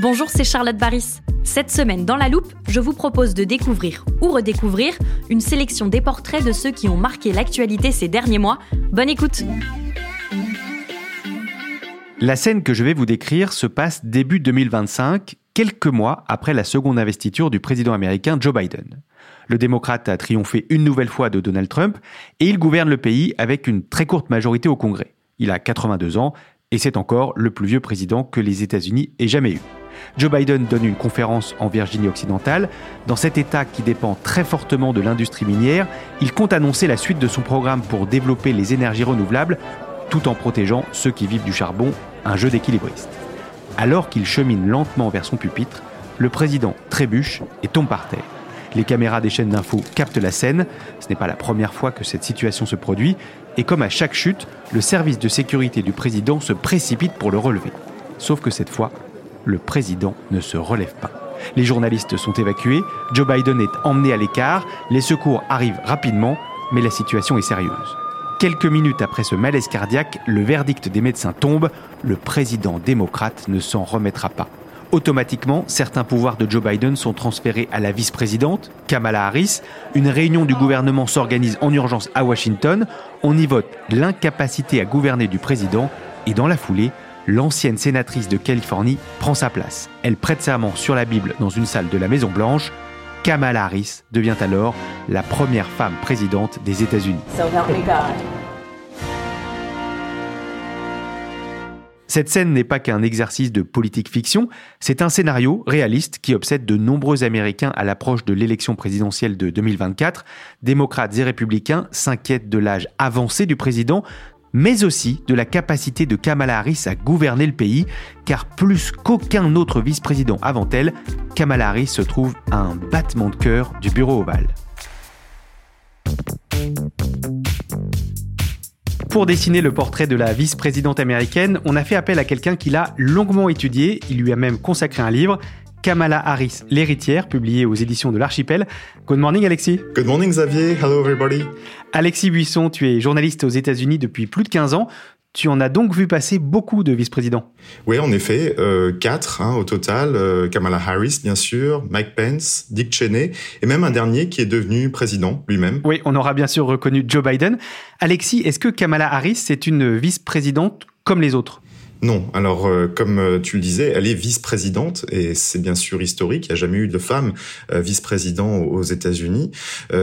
Bonjour, c'est Charlotte Baris. Cette semaine, dans la loupe, je vous propose de découvrir ou redécouvrir une sélection des portraits de ceux qui ont marqué l'actualité ces derniers mois. Bonne écoute La scène que je vais vous décrire se passe début 2025, quelques mois après la seconde investiture du président américain Joe Biden. Le démocrate a triomphé une nouvelle fois de Donald Trump et il gouverne le pays avec une très courte majorité au Congrès. Il a 82 ans et c'est encore le plus vieux président que les États-Unis aient jamais eu. Joe Biden donne une conférence en Virginie occidentale. Dans cet État qui dépend très fortement de l'industrie minière, il compte annoncer la suite de son programme pour développer les énergies renouvelables tout en protégeant ceux qui vivent du charbon, un jeu d'équilibriste. Alors qu'il chemine lentement vers son pupitre, le président trébuche et tombe par terre. Les caméras des chaînes d'infos captent la scène, ce n'est pas la première fois que cette situation se produit, et comme à chaque chute, le service de sécurité du président se précipite pour le relever. Sauf que cette fois, le président ne se relève pas. Les journalistes sont évacués, Joe Biden est emmené à l'écart, les secours arrivent rapidement, mais la situation est sérieuse. Quelques minutes après ce malaise cardiaque, le verdict des médecins tombe, le président démocrate ne s'en remettra pas. Automatiquement, certains pouvoirs de Joe Biden sont transférés à la vice-présidente, Kamala Harris. Une réunion du gouvernement s'organise en urgence à Washington. On y vote l'incapacité à gouverner du président et dans la foulée, l'ancienne sénatrice de Californie prend sa place. Elle prête serment sur la Bible dans une salle de la Maison Blanche. Kamala Harris devient alors la première femme présidente des États-Unis. Cette scène n'est pas qu'un exercice de politique fiction, c'est un scénario réaliste qui obsède de nombreux Américains à l'approche de l'élection présidentielle de 2024. Démocrates et républicains s'inquiètent de l'âge avancé du président, mais aussi de la capacité de Kamala Harris à gouverner le pays, car plus qu'aucun autre vice-président avant elle, Kamala Harris se trouve à un battement de cœur du bureau ovale. Pour dessiner le portrait de la vice-présidente américaine, on a fait appel à quelqu'un qui l'a longuement étudié, il lui a même consacré un livre, Kamala Harris, l'héritière, publié aux éditions de l'Archipel. Good morning Alexis. Good morning Xavier, hello everybody. Alexis Buisson, tu es journaliste aux États-Unis depuis plus de 15 ans. Tu en as donc vu passer beaucoup de vice-présidents. Oui, en effet, euh, quatre hein, au total. Euh, Kamala Harris, bien sûr, Mike Pence, Dick Cheney, et même un dernier qui est devenu président lui-même. Oui, on aura bien sûr reconnu Joe Biden. Alexis, est-ce que Kamala Harris c'est une vice-présidente comme les autres? Non. Alors, euh, comme euh, tu le disais, elle est vice-présidente et c'est bien sûr historique. Il n'y a jamais eu de femme euh, vice-président aux États-Unis.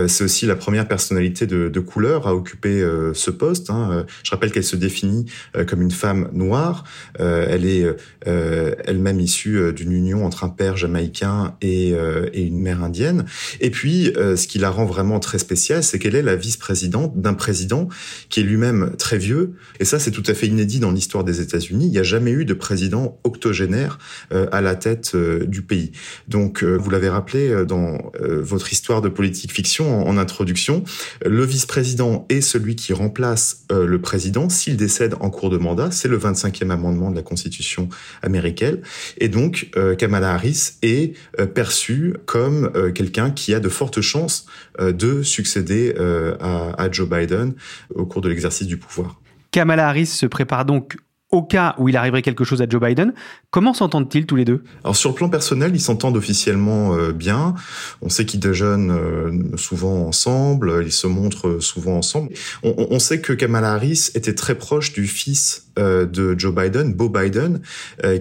c'est aussi la première personnalité de, de couleur à occuper ce poste. Hein. Je rappelle qu'elle se définit comme une femme noire. elle est elle-même issue d'une union entre un père jamaïcain et, et une mère indienne. Et puis, ce qui la rend vraiment très spéciale, c'est qu'elle est la vice-présidente d'un président qui est lui-même très vieux. Et ça, c'est tout à fait inédit dans l'histoire des États-Unis il n'y a jamais eu de président octogénaire euh, à la tête euh, du pays. Donc, euh, vous l'avez rappelé dans votre histoire de politique fiction en, introduction, le vice-président est celui qui remplace le président s'il décède en cours de mandat. C'est le 25e amendement de la Constitution américaine. Et donc, Kamala Harris est perçue comme quelqu'un qui a de fortes chances de succéder à, à Joe Biden au cours de l'exercice du pouvoir. Kamala Harris se prépare donc au cas où il arriverait quelque chose à Joe Biden. Comment s'entendent-ils tous les deux? Alors sur le plan personnel, ils s'entendent officiellement euh, bien. On sait qu'ils déjeunent euh, souvent ensemble, ils se montrent souvent ensemble. On, sait que Kamala Harris était très proche du fils euh, de Joe Biden, Beau Biden,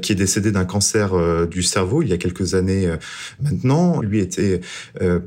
qui est décédé d'un cancer du cerveau il y a quelques années maintenant. Lui était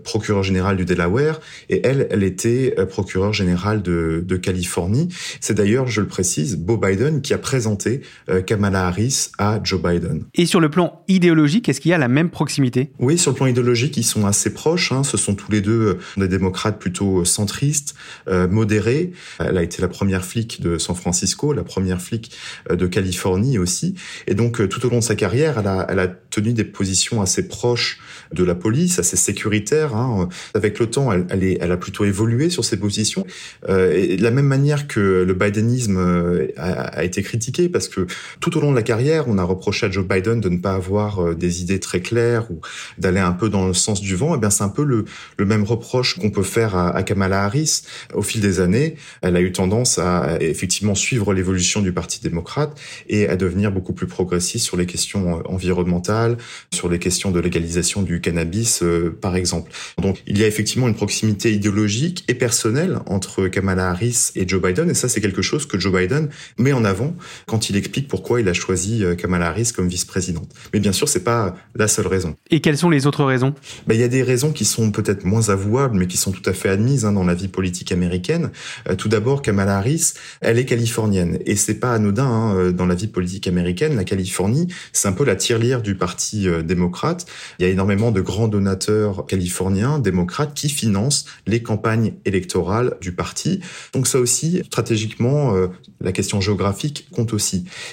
procureur général du Delaware et elle, elle était procureure générale de, de Californie. C'est d'ailleurs, je le précise, Beau Biden qui a présenté présenter Kamala Harris à Joe Biden. Et sur le plan idéologique, est-ce qu'il y a la même proximité? Oui, sur le plan idéologique, ils sont assez proches. Hein. Ce sont tous les deux des démocrates plutôt centristes, modérés. Elle a été la première flic de San Francisco, la première flic de Californie aussi. Et donc, tout au long de sa carrière, elle a, elle a tenu des positions assez proches de la police, assez sécuritaires. Hein. Avec le temps, elle, elle, est, elle, a plutôt évolué sur ses positions. Euh, et de la même manière que le bidenisme euh, a, a, été critiqué, parce que tout au long de la carrière, on a reproché à Joe Biden de ne pas avoir euh, des idées très claires ou d'aller un peu dans le sens du vent. Et eh bien, c'est un peu le, même reproche qu'on peut faire à, Kamala Harris. Au fil des années, elle a eu tendance à effectivement suivre l'évolution du Parti démocrate et à devenir beaucoup plus progressiste sur les questions environnementales, sur les questions de légalisation du cannabis, euh, par exemple. Donc, il y a effectivement une proximité idéologique et personnelle entre Kamala Harris et Joe Biden, et ça, c'est quelque chose que Joe Biden met en avant quand il explique pourquoi il a choisi euh, Kamala Harris comme vice-présidente. Mais bien sûr, c'est pas la seule raison. Et quelles sont les autres raisons? Ben, Il y a des raisons qui sont peut-être moins avouables, mais qui sont tout à fait admises hein, dans la vie politique américaine. Euh, tout d'abord, Kamala Harris, elle est californienne, et c'est pas anodin hein, dans la vie politique américaine. La Californie, c'est un peu la tirelire du Parti démocrate. Il y a énormément de grands donateurs californiens, démocrates, qui financent les campagnes électorales du parti. Donc ça aussi, stratégiquement, euh, la question géographique compte aussi.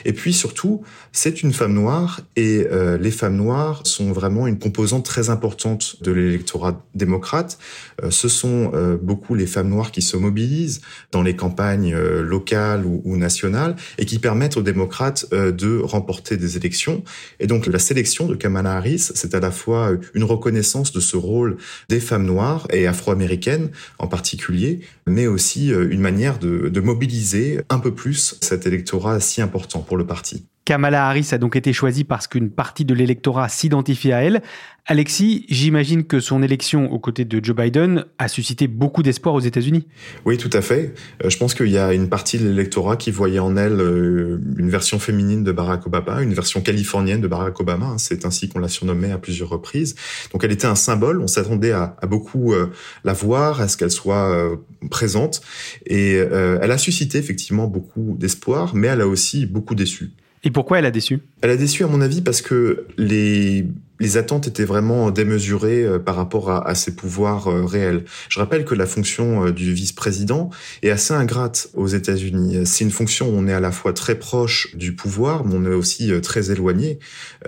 Et puis surtout, c'est une femme noire et euh, les femmes noires sont vraiment une composante très importante de l'électorat démocrate. Euh, ce sont beaucoup les femmes noires qui se mobilisent dans les campagnes locales ou, nationales et qui permettent aux démocrates de remporter des élections. Et donc la sélection de Kamala Harris, c'est à la fois une reconnaissance de ce rôle des femmes noires et afro-américaines en particulier, mais aussi euh, une manière de, mobiliser un peu plus cet électorat important pour le parti. Kamala Harris a donc été choisie parce qu'une partie de l'électorat s'identifie à elle. Alexis, j'imagine que son élection aux côtés de Joe Biden a suscité beaucoup d'espoir aux États-Unis. Oui, tout à fait. Euh, je pense qu'il y a une partie de l'électorat qui voyait en elle euh, une version féminine de Barack Obama, une version californienne de Barack Obama. Hein. C'est ainsi qu'on l'a surnommée à plusieurs reprises. Donc elle était un symbole. On s'attendait à, beaucoup euh, la voir, à ce qu'elle soit présente. Et elle a suscité effectivement beaucoup d'espoir, mais elle a aussi beaucoup déçu. Et pourquoi elle a déçu? Elle a déçu, à mon avis, parce que les les attentes étaient vraiment démesurées euh, par rapport à, ses pouvoirs euh, réels. Je rappelle que la fonction euh, du vice-président est assez ingrate aux États-Unis. C'est une fonction où on est à la fois très proche du pouvoir, mais on est aussi très éloigné.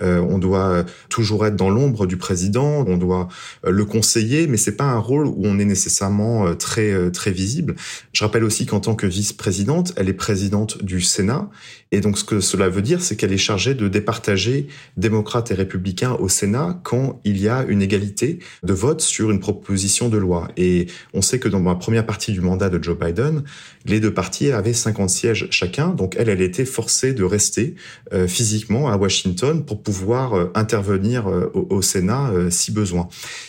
on doit toujours être dans l'ombre du président, on doit le conseiller, mais c'est pas un rôle où on est nécessairement très très visible. Je rappelle aussi qu'en tant que vice-présidente, elle est présidente du Sénat, et donc ce que cela veut dire, c'est qu'elle est chargée de départager démocrates et républicains au Sénat quand il y a une égalité de vote sur une proposition de loi. Et on sait que dans la première partie du mandat de Joe Biden, les deux partis avaient 50 sièges chacun. Donc elle, elle était forcée de rester euh, physiquement à Washington pour pouvoir euh, intervenir euh, au, Sénat si besoin.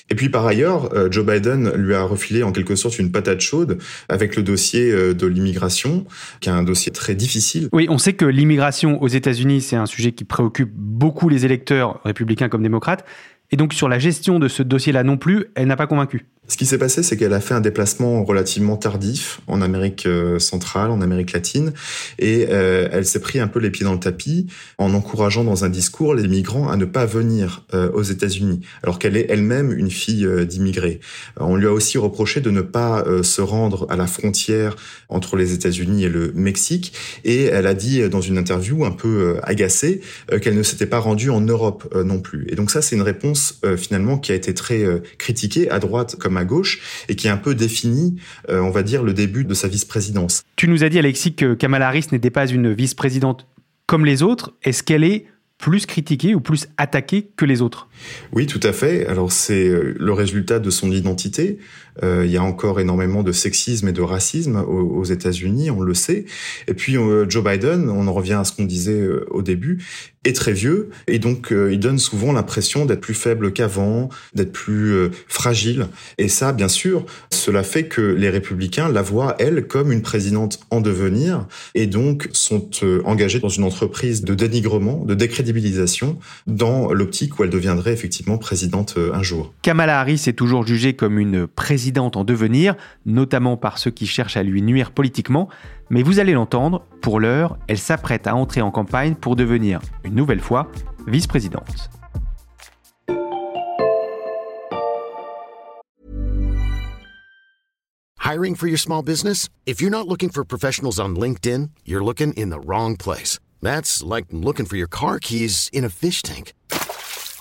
Et puis par ailleurs, Joe Biden lui a refilé en quelque sorte une patate chaude avec le dossier de l'immigration, qui est un dossier très difficile. Oui, on sait que l'immigration aux États-Unis, c'est un sujet qui préoccupe beaucoup les électeurs républicains comme démocrates Eindruck hat, et donc sur la gestion de ce dossier-là non plus, elle n'a pas convaincu. Ce qui s'est passé, c'est qu'elle a fait un déplacement relativement tardif en Amérique euh, centrale, en Amérique latine, et euh, elle s'est pris un peu les pieds dans le tapis en encourageant dans un discours les migrants à ne pas venir euh, aux États-Unis, alors qu'elle est elle-même une fille d'immigrés. On lui a aussi reproché de ne pas se rendre à la frontière entre les États-Unis et le Mexique, et elle a dit dans une interview un peu agacée qu'elle ne s'était pas rendue en Europe non plus. Et donc ça, c'est une réponse finalement qui a été très critiquée à droite comme à à gauche et qui a un peu défini, euh, on va dire, le début de sa vice-présidence. Tu nous as dit, Alexis, que Kamala Harris n'était pas une vice-présidente comme les autres. Est-ce qu'elle est plus critiquée ou plus attaquée que les autres? Oui, tout à fait. Alors c'est euh, le résultat de son identité. Euh, il y a encore énormément de sexisme et de racisme aux, États-Unis, on le sait. Et puis euh, Joe Biden, on en revient à ce qu'on disait au début, est très vieux et donc il donne souvent l'impression d'être plus faible qu'avant, d'être plus fragile. Et ça, bien sûr, cela fait que les républicains la voient, elle, comme une présidente en devenir et donc sont engagés dans une entreprise de dénigrement, de décrédibilisation dans l'optique où elle deviendrait effectivement présidente un jour. Kamala Harris est toujours jugée comme une présidente en devenir, notamment par ceux qui cherchent à lui nuire politiquement, mais vous allez l'entendre, pour l'heure, elle s'apprête à entrer en campagne pour devenir, une nouvelle fois, vice-présidente. Hiring for your small business? If you're not looking for professionals on LinkedIn, you're looking in the wrong place. That's like looking for your car keys in a fish tank.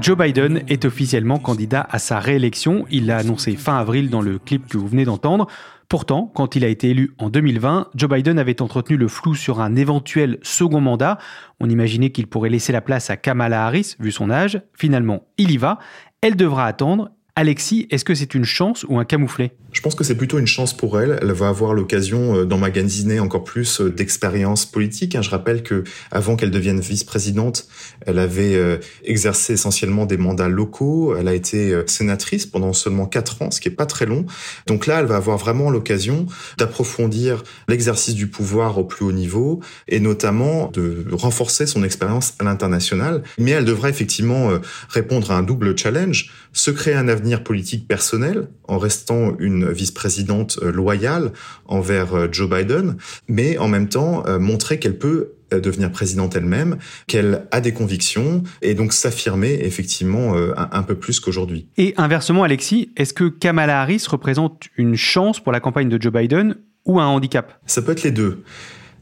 Joe Biden est officiellement candidat à sa réélection. Il l'a annoncé fin avril dans le clip que vous venez d'entendre. Pourtant, quand il a été élu en 2020, Joe Biden avait entretenu le flou sur un éventuel second mandat. On imaginait qu'il pourrait laisser la place à Kamala Harris, vu son âge. Finalement, il y va. Elle devra attendre. Alexis, est-ce que c'est une chance ou un camouflet? Je pense que c'est plutôt une chance pour elle. Elle va avoir l'occasion euh, d'emmagasiner encore plus euh, d'expérience politique. Hein. Je rappelle que avant qu'elle devienne vice-présidente, elle avait euh, exercé essentiellement des mandats locaux. Elle a été sénatrice pendant seulement quatre ans, ce qui est pas très long. Donc là, elle va avoir vraiment l'occasion d'approfondir l'exercice du pouvoir au plus haut niveau et notamment de renforcer son expérience à l'international. Mais elle devra effectivement répondre à un double challenge, se créer un avenir politique personnel en restant une vice-présidente euh, loyale envers euh, Joe Biden, mais en même temps euh, montrer qu'elle peut devenir présidente elle-même, qu'elle a des convictions et donc s'affirmer effectivement un, peu plus qu'aujourd'hui. Et inversement, Alexis, est-ce que Kamala Harris représente une chance pour la campagne de Joe Biden ou un handicap? Ça peut être les deux.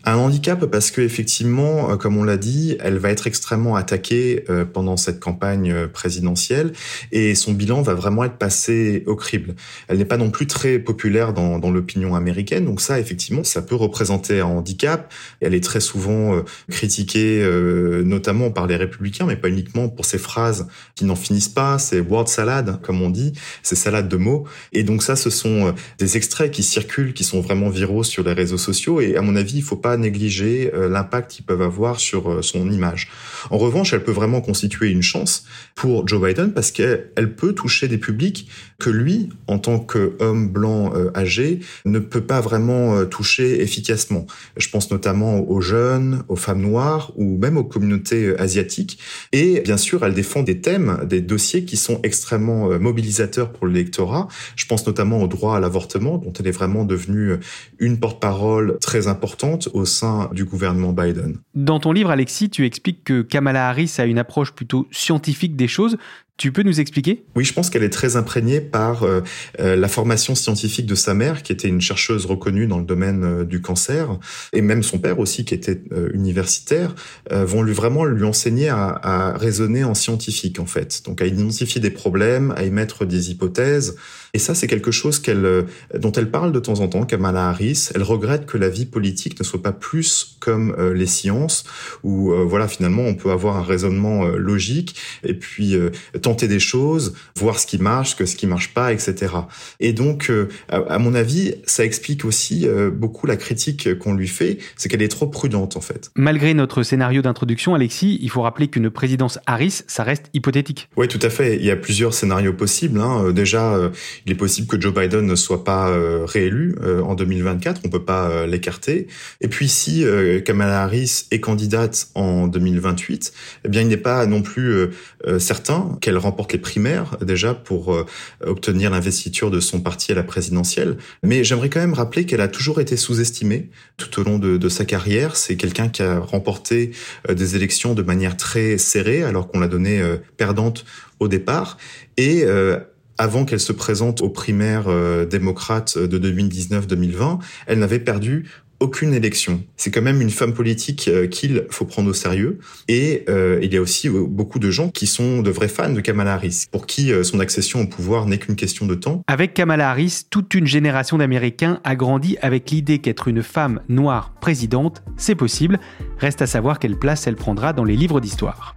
Un handicap parce que effectivement, euh, comme on l'a dit, elle va être extrêmement attaquée euh, pendant cette campagne euh, présidentielle et son bilan va vraiment être passé au crible. Elle n'est pas non plus très populaire dans, dans l'opinion américaine, donc ça, effectivement, ça peut représenter un handicap. Elle est très souvent critiquée, notamment par les républicains, mais pas uniquement pour ses phrases qui n'en finissent pas, ces word salad, comme on dit, ces salades de mots. Et donc ça, ce sont des extraits qui circulent, qui sont vraiment viraux sur les réseaux sociaux. Et à mon avis, il faut pas négliger euh, l'impact qu'ils peuvent avoir sur euh, son image. En revanche, elle peut vraiment constituer une chance pour Joe Biden parce qu'elle peut toucher des publics que lui, en tant qu'homme blanc euh, âgé, ne peut pas vraiment toucher efficacement. Je pense notamment aux jeunes, aux femmes noires ou même aux communautés asiatiques. Et bien sûr, elle défend des thèmes, des dossiers qui sont extrêmement mobilisateurs pour l'électorat. Je pense notamment au droit à l'avortement, dont elle est vraiment devenue une porte-parole très importante au sein du gouvernement Biden. Dans ton livre, Alexis, tu expliques que Kamala Harris a une approche plutôt scientifique des choses. Tu peux nous expliquer? Oui, je pense qu'elle est très imprégnée par euh, euh, la formation scientifique de sa mère, qui était une chercheuse reconnue dans le domaine euh, du cancer, et même son père aussi, qui était universitaire, vont lui vraiment lui enseigner à, à, raisonner en scientifique en fait, donc à identifier des problèmes, à émettre des hypothèses. Et ça, c'est quelque chose qu'elle, dont elle parle de temps en temps, Kamala Harris. Elle regrette que la vie politique ne soit pas plus comme les sciences, où voilà finalement on peut avoir un raisonnement logique et puis tenter des choses, voir ce qui marche, que ce qui marche pas, etc. Et donc, euh, à mon avis, ça explique aussi euh, beaucoup la critique qu'on lui fait, c'est qu'elle est trop prudente en fait. Malgré notre scénario d'introduction, Alexis, il faut rappeler qu'une présidence Harris, ça reste hypothétique. Oui, tout à fait. Il y a plusieurs scénarios possibles. Hein. Euh, déjà, il est possible que Joe Biden ne soit pas réélu en 2024. On peut pas l'écarter. Et puis, si Kamala Harris est candidate en 2028, eh bien, il n'est pas non plus certain qu'elle elle remporte les primaires déjà pour euh, obtenir l'investiture de son parti à la présidentielle. Mais j'aimerais quand même rappeler qu'elle a toujours été sous-estimée tout au long de, sa carrière. C'est quelqu'un qui a remporté euh, des élections de manière très serrée alors qu'on l'a donnée euh, perdante au départ. Et avant qu'elle se présente aux primaires démocrates de 2019-2020, elle n'avait perdu aucune élection. C'est quand même une femme politique euh, qu'il faut prendre au sérieux. Et euh, il y a aussi euh, beaucoup de gens qui sont de vrais fans de Kamala Harris, pour qui son accession au pouvoir n'est qu'une question de temps. Avec Kamala Harris, toute une génération d'Américains a grandi avec l'idée qu'être une femme noire présidente, c'est possible. Reste à savoir quelle place elle prendra dans les livres d'histoire.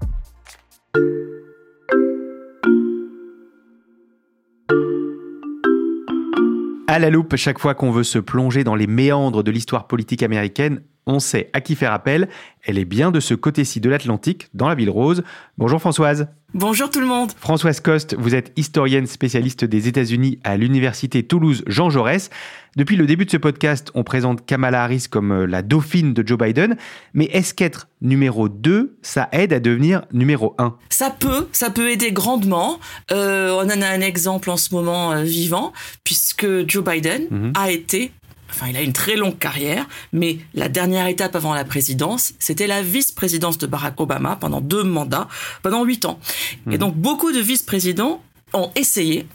À la loupe, chaque fois qu'on veut se plonger dans les méandres de l'histoire politique américaine, on sait à qui faire appel. Elle est bien de ce côté-ci de l'Atlantique, dans la ville rose. Bonjour Françoise. Bonjour tout le monde. Françoise Coste, vous êtes historienne spécialiste des États-Unis à l'Université Toulouse Jean Jaurès. Depuis le début de ce podcast, on présente Kamala Harris comme euh, la dauphine de Joe Biden. Mais est-ce qu'être numéro 2, ça aide à devenir numéro 1 Ça peut, ça peut aider grandement. Euh, on en a un exemple en ce moment euh, vivant, puisque Joe Biden mhm. a été Enfin, il a une très longue carrière, mais la dernière étape avant la présidence, c'était la vice-présidence de Barack Obama pendant deux mandats, pendant huit ans. Et mhm. donc, beaucoup de vice-présidents ont essayé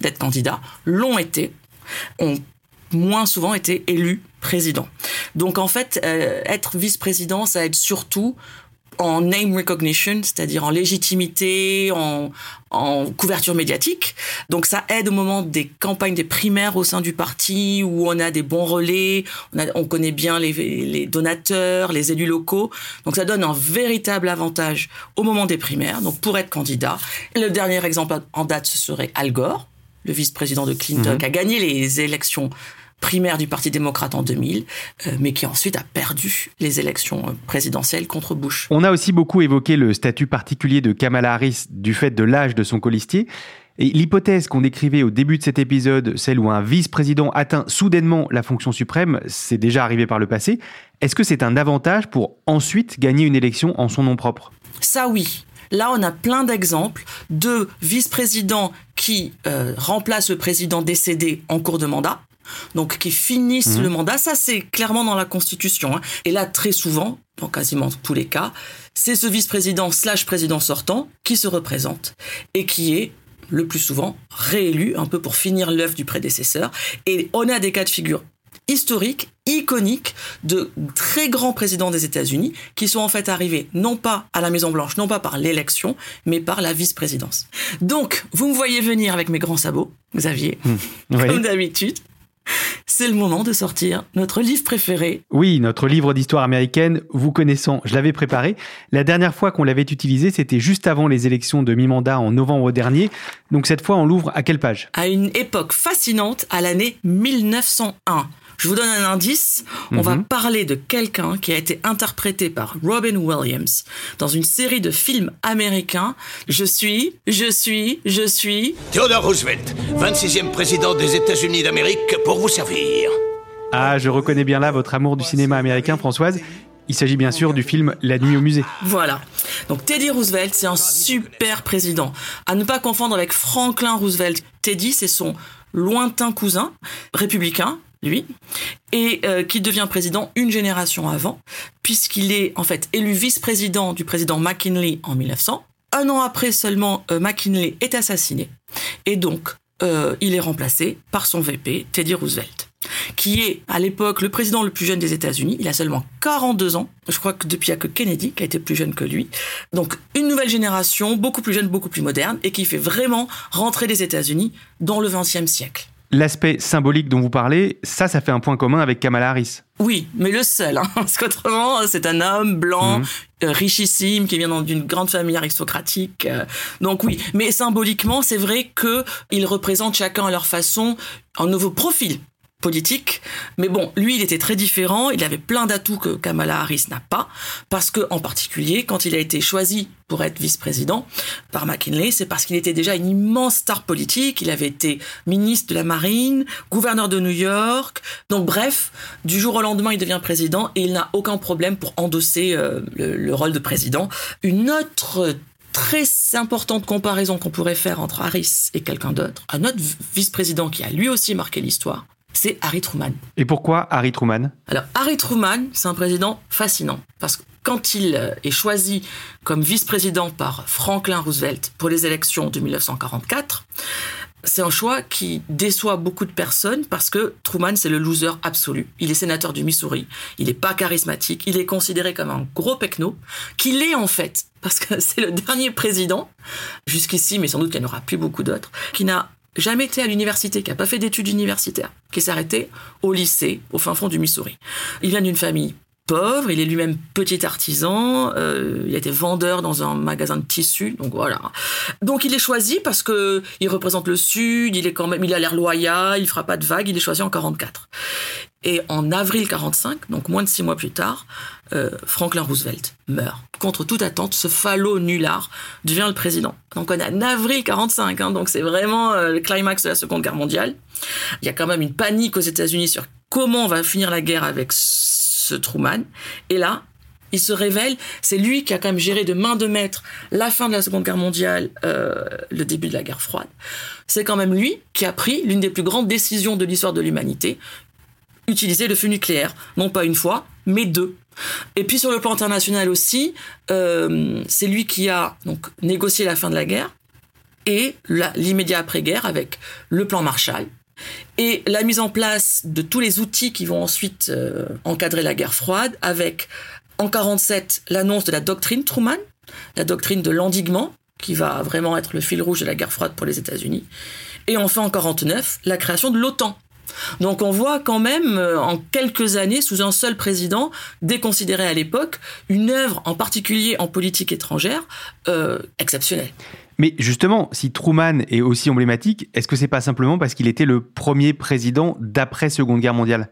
d'être candidats, l'ont été, ont moins souvent été élus président. Donc, en fait, euh, être vice-président, ça aide surtout en name recognition, c'est-à-dire en légitimité, en, couverture médiatique. Donc ça aide au moment des campagnes des primaires au sein du parti où on a des bons relais, on, connaît bien les, donateurs, les élus locaux. Donc ça donne un véritable avantage au moment des primaires. Donc pour être candidat, le dernier exemple en date ce serait Al Gore, le vice-président de Clinton, mhm. qui a gagné les élections primaire du Parti démocrate en 2000, euh, mais qui ensuite a perdu les élections euh, présidentielles contre Bush. On a aussi beaucoup évoqué le statut particulier de Kamala Harris du fait de l'âge de son colistier. Et l'hypothèse qu'on décrivait au début de cet épisode, celle où un vice-président atteint soudainement la fonction suprême, c'est déjà arrivé par le passé. Est-ce que c'est un avantage pour ensuite gagner une élection en son nom propre? Ça oui. Là, on a plein d'exemples de vice-présidents qui euh, remplacent le président décédé en cours de mandat donc qui finissent mhm. le mandat. Ça, c'est clairement dans la Constitution. Hein. Et là, très souvent, dans quasiment tous les cas, c'est ce vice-président slash président sortant qui se représente et qui est le plus souvent réélu un peu pour finir l'œuvre du prédécesseur. Et on a des cas de figure historiques, iconiques de très grands présidents des États-Unis qui sont en fait arrivés non pas à la Maison Blanche, non pas par l'élection, mais par la vice-présidence. Donc, vous me voyez venir avec mes grands sabots, Xavier, mmh. comme d'habitude c'est le moment de sortir notre livre préféré. Oui, notre livre d'histoire américaine, vous connaissant, je l'avais préparé. La dernière fois qu'on l'avait utilisé, c'était juste avant les élections de mi-mandat en novembre dernier. Donc cette fois, on l'ouvre à quelle page? À une époque fascinante, à l'année 1901. Je vous donne un indice. On va mhm. parler de quelqu'un qui a été interprété par Robin Williams dans une série de films américains. Je suis, je suis, je suis... Theodore Roosevelt, 26e président des États-Unis d'Amérique, pour vous servir. Ah, je reconnais bien là votre amour du cinéma américain, Françoise. Il s'agit bien sûr du film La nuit au musée. Voilà. Donc Teddy Roosevelt, c'est un super président. À ne pas confondre avec Franklin Roosevelt. Teddy, c'est son lointain cousin républicain lui, et euh, qui devient président une génération avant, puisqu'il est en fait élu vice-président du président McKinley en 1900. Un an après seulement, euh, McKinley est assassiné, et donc euh, il est remplacé par son VP, Teddy Roosevelt qui est à l'époque le président le plus jeune des États-Unis. Il a seulement 42 ans. Je crois que depuis il n'y a que Kennedy qui a été plus jeune que lui. Donc une nouvelle génération, beaucoup plus jeune, beaucoup plus moderne, et qui fait vraiment rentrer les États-Unis dans le XXe siècle. L'aspect symbolique dont vous parlez, ça, ça fait un point commun avec Kamala Harris. Oui, mais le seul, hein, parce qu'autrement, c'est un homme blanc, mhm. euh, richissime, qui vient d'une grande famille aristocratique. Euh, donc oui, mais symboliquement, c'est vrai qu'ils représentent chacun à leur façon un nouveau profil politique. Mais bon, lui, il était très différent. Il avait plein d'atouts que Kamala Harris n'a pas. Parce que, en particulier, quand il a été choisi pour être vice-président par McKinley, c'est parce qu'il était déjà une immense star politique. Il avait été ministre de la Marine, gouverneur de New York. Donc, bref, du jour au lendemain, il devient président et il n'a aucun problème pour endosser euh, le, le rôle de président. Une autre très importante comparaison qu'on pourrait faire entre Harris et quelqu'un d'autre, un autre vice-président qui a lui aussi marqué l'histoire, c'est Harry Truman. Et pourquoi Harry Truman? Alors Harry Truman, c'est un président fascinant parce que quand il euh, est choisi comme vice-président par Franklin Roosevelt pour les élections de 1944, c'est un choix qui déçoit beaucoup de personnes parce que Truman, c'est le loser absolu. Il est sénateur du Missouri. Il n'est pas charismatique. Il est considéré comme un gros pecno, qu'il est en fait, parce que c'est le dernier président, jusqu'ici, mais sans doute qu'il n'y en aura plus beaucoup d'autres, qui n'a jamais été à l'université, qui n'a pas fait d'études universitaires, qui s'est arrêté au lycée, au fin fond du Missouri. Il vient d'une famille pauvre, il est lui-même petit artisan, euh, il était vendeur dans un magasin de tissus, donc voilà. Donc il est choisi parce que il représente le Sud, il est quand même, il a l'air loyal, il fera pas de vagues, il est choisi en 44. Et en avril 45, donc moins de six mois plus tard, euh, Franklin Roosevelt meurt. Contre toute attente, ce falot nulard devient le président. Donc on est en avril 45, hein, donc c'est vraiment euh, le climax de la Seconde Guerre mondiale. Il y a quand même une panique aux États-Unis sur comment on va finir la guerre avec Truman. Et là, il se révèle, c'est lui qui a quand même géré de main de maître la fin de la Seconde Guerre mondiale, euh, le début de la guerre froide. C'est quand même lui qui a pris l'une des plus grandes décisions de l'histoire de l'humanité, utiliser le feu nucléaire, non pas une fois, mais deux. Et puis sur le plan international aussi, euh, c'est lui qui a donc négocié la fin de la guerre et l'immédiat après-guerre avec le plan Marshall, et la mise en place de tous les outils qui vont ensuite euh, encadrer la guerre froide, avec en 47 l'annonce de la doctrine Truman, la doctrine de l'endiguement, qui va vraiment être le fil rouge de la guerre froide pour les États-Unis, et enfin en 49 la création de l'OTAN. Donc on voit quand même euh, en quelques années, sous un seul président, déconsidéré à l'époque, une œuvre en particulier en politique étrangère euh, exceptionnelle. Mais justement, si Truman est aussi emblématique, est-ce que c'est pas simplement parce qu'il était le premier président d'après Seconde Guerre mondiale?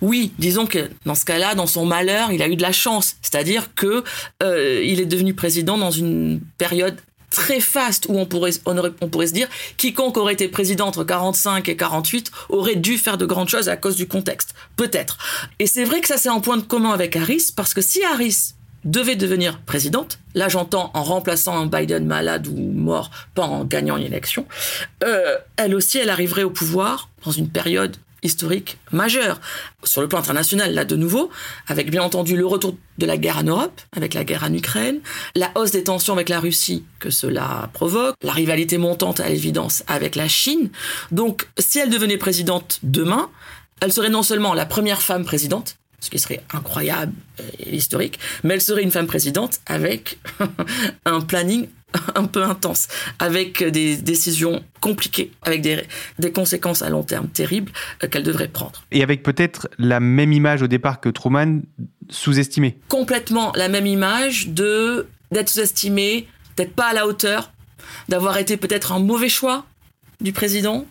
Oui, disons que dans ce cas-là, dans son malheur, il a eu de la chance, c'est-à-dire que euh, il est devenu président dans une période très faste où on pourrait, on, pourrait se dire quiconque aurait été président entre 45 et 48 aurait dû faire de grandes choses à cause du contexte. Peut-être. Et c'est vrai que ça c'est un point de commun avec Harris parce que si Harris devait devenir présidente, là j'entends en remplaçant un Biden malade ou mort, pas en gagnant une élection, euh, elle aussi, elle arriverait au pouvoir dans une période historique majeure. Sur le plan international, là de nouveau, avec bien entendu le retour de la guerre en Europe, avec la guerre en Ukraine, la hausse des tensions avec la Russie que cela provoque, la rivalité montante à l'évidence avec la Chine. Donc si elle devenait présidente demain, elle serait non seulement la première femme présidente, ce qui serait incroyable et historique, mais elle serait une femme présidente avec un planning un peu intense, avec des décisions compliquées, avec des, des conséquences à long terme terribles euh, qu'elle devrait prendre. Et avec peut-être la même image au départ que Truman, sous-estimée. Complètement la même image de d'être sous-estimée, d'être pas à la hauteur, d'avoir été peut-être un mauvais choix du président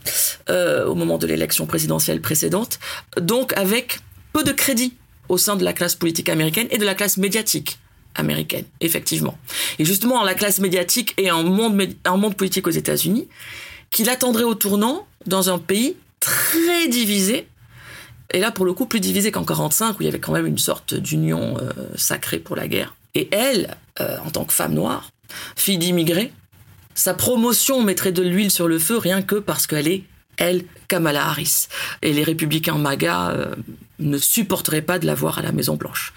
euh, au moment de l'élection présidentielle précédente, donc avec peu de crédit au sein de la classe politique américaine et de la classe médiatique américaine, effectivement. Et justement, la classe médiatique et un monde, un monde politique aux États-Unis qui l'attendrait au tournant dans un pays très divisé, et là pour le coup plus divisé qu'en 45 où il y avait quand même une sorte d'union euh, sacrée pour la guerre. Et elle, euh, en tant que femme noire, fille d'immigrés, sa promotion mettrait de l'huile sur le feu rien que parce qu'elle est elle, Kamala Harris. Et les républicains MAGA euh, ne supporteraient pas de la voir à la Maison Blanche.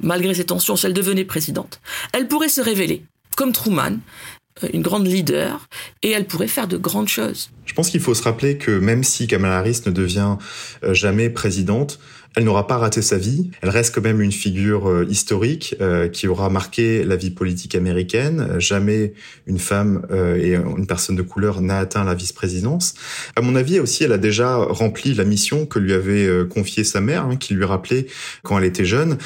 Malgré ces tensions, si elle devenait présidente, elle pourrait se révéler, comme Truman, une grande leader, et elle pourrait faire de grandes choses. Je pense qu'il faut se rappeler que même si Kamala Harris ne devient euh, jamais présidente, elle n'aura pas raté sa vie. Elle reste quand même une figure euh, historique euh, qui aura marqué la vie politique américaine. Jamais une femme et une personne de couleur n'a atteint la vice-présidence. À mon avis aussi, elle a déjà rempli la mission que lui avait confiée sa mère, hein, qui lui rappelait quand elle était jeune,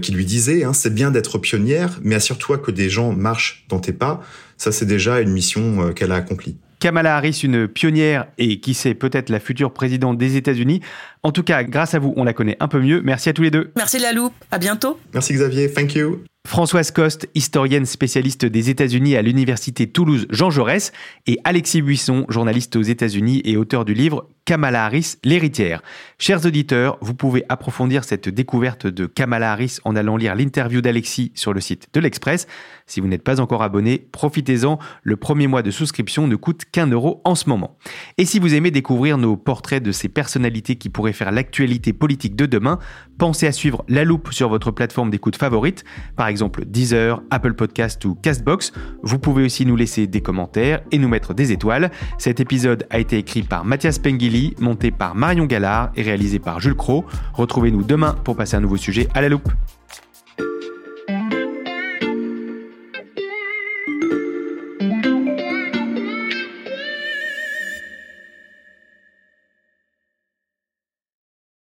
qui lui disait hein, c'est bien d'être pionnière, mais assure-toi que des gens marchent dans tes pas. Ça, c'est déjà une mission qu'elle a accomplie. Kamala Harris, une pionnière et qui sait peut-être la future présidente des États-Unis. En tout cas, grâce à vous, on la connaît un peu mieux. Merci à tous les deux. Merci la loupe. À bientôt. Merci Xavier. Thank you. Françoise Coste, historienne spécialiste des États-Unis à l'université Toulouse Jean Jaurès, et Alexis Buisson, journaliste aux États-Unis et auteur du livre Kamala Harris, l'héritière. Chers auditeurs, vous pouvez approfondir cette découverte de Kamala Harris en allant lire l'interview d'Alexis sur le site de l'Express. Si vous n'êtes pas encore abonné, profitez-en. Le premier mois de souscription ne coûte qu'un euro en ce moment. Et si vous aimez découvrir nos portraits de ces personnalités qui pourraient faire l'actualité politique de demain, pensez à suivre La Loupe sur votre plateforme d'écoute favorite, par exemple Deezer, Apple Podcast ou Castbox. Vous pouvez aussi nous laisser des commentaires et nous mettre des étoiles. Cet épisode a été écrit par Mathias Pengili Monté par Marion Gallard et réalisé par Jules Cro. Retrouvez-nous demain pour passer un nouveau sujet à la loupe.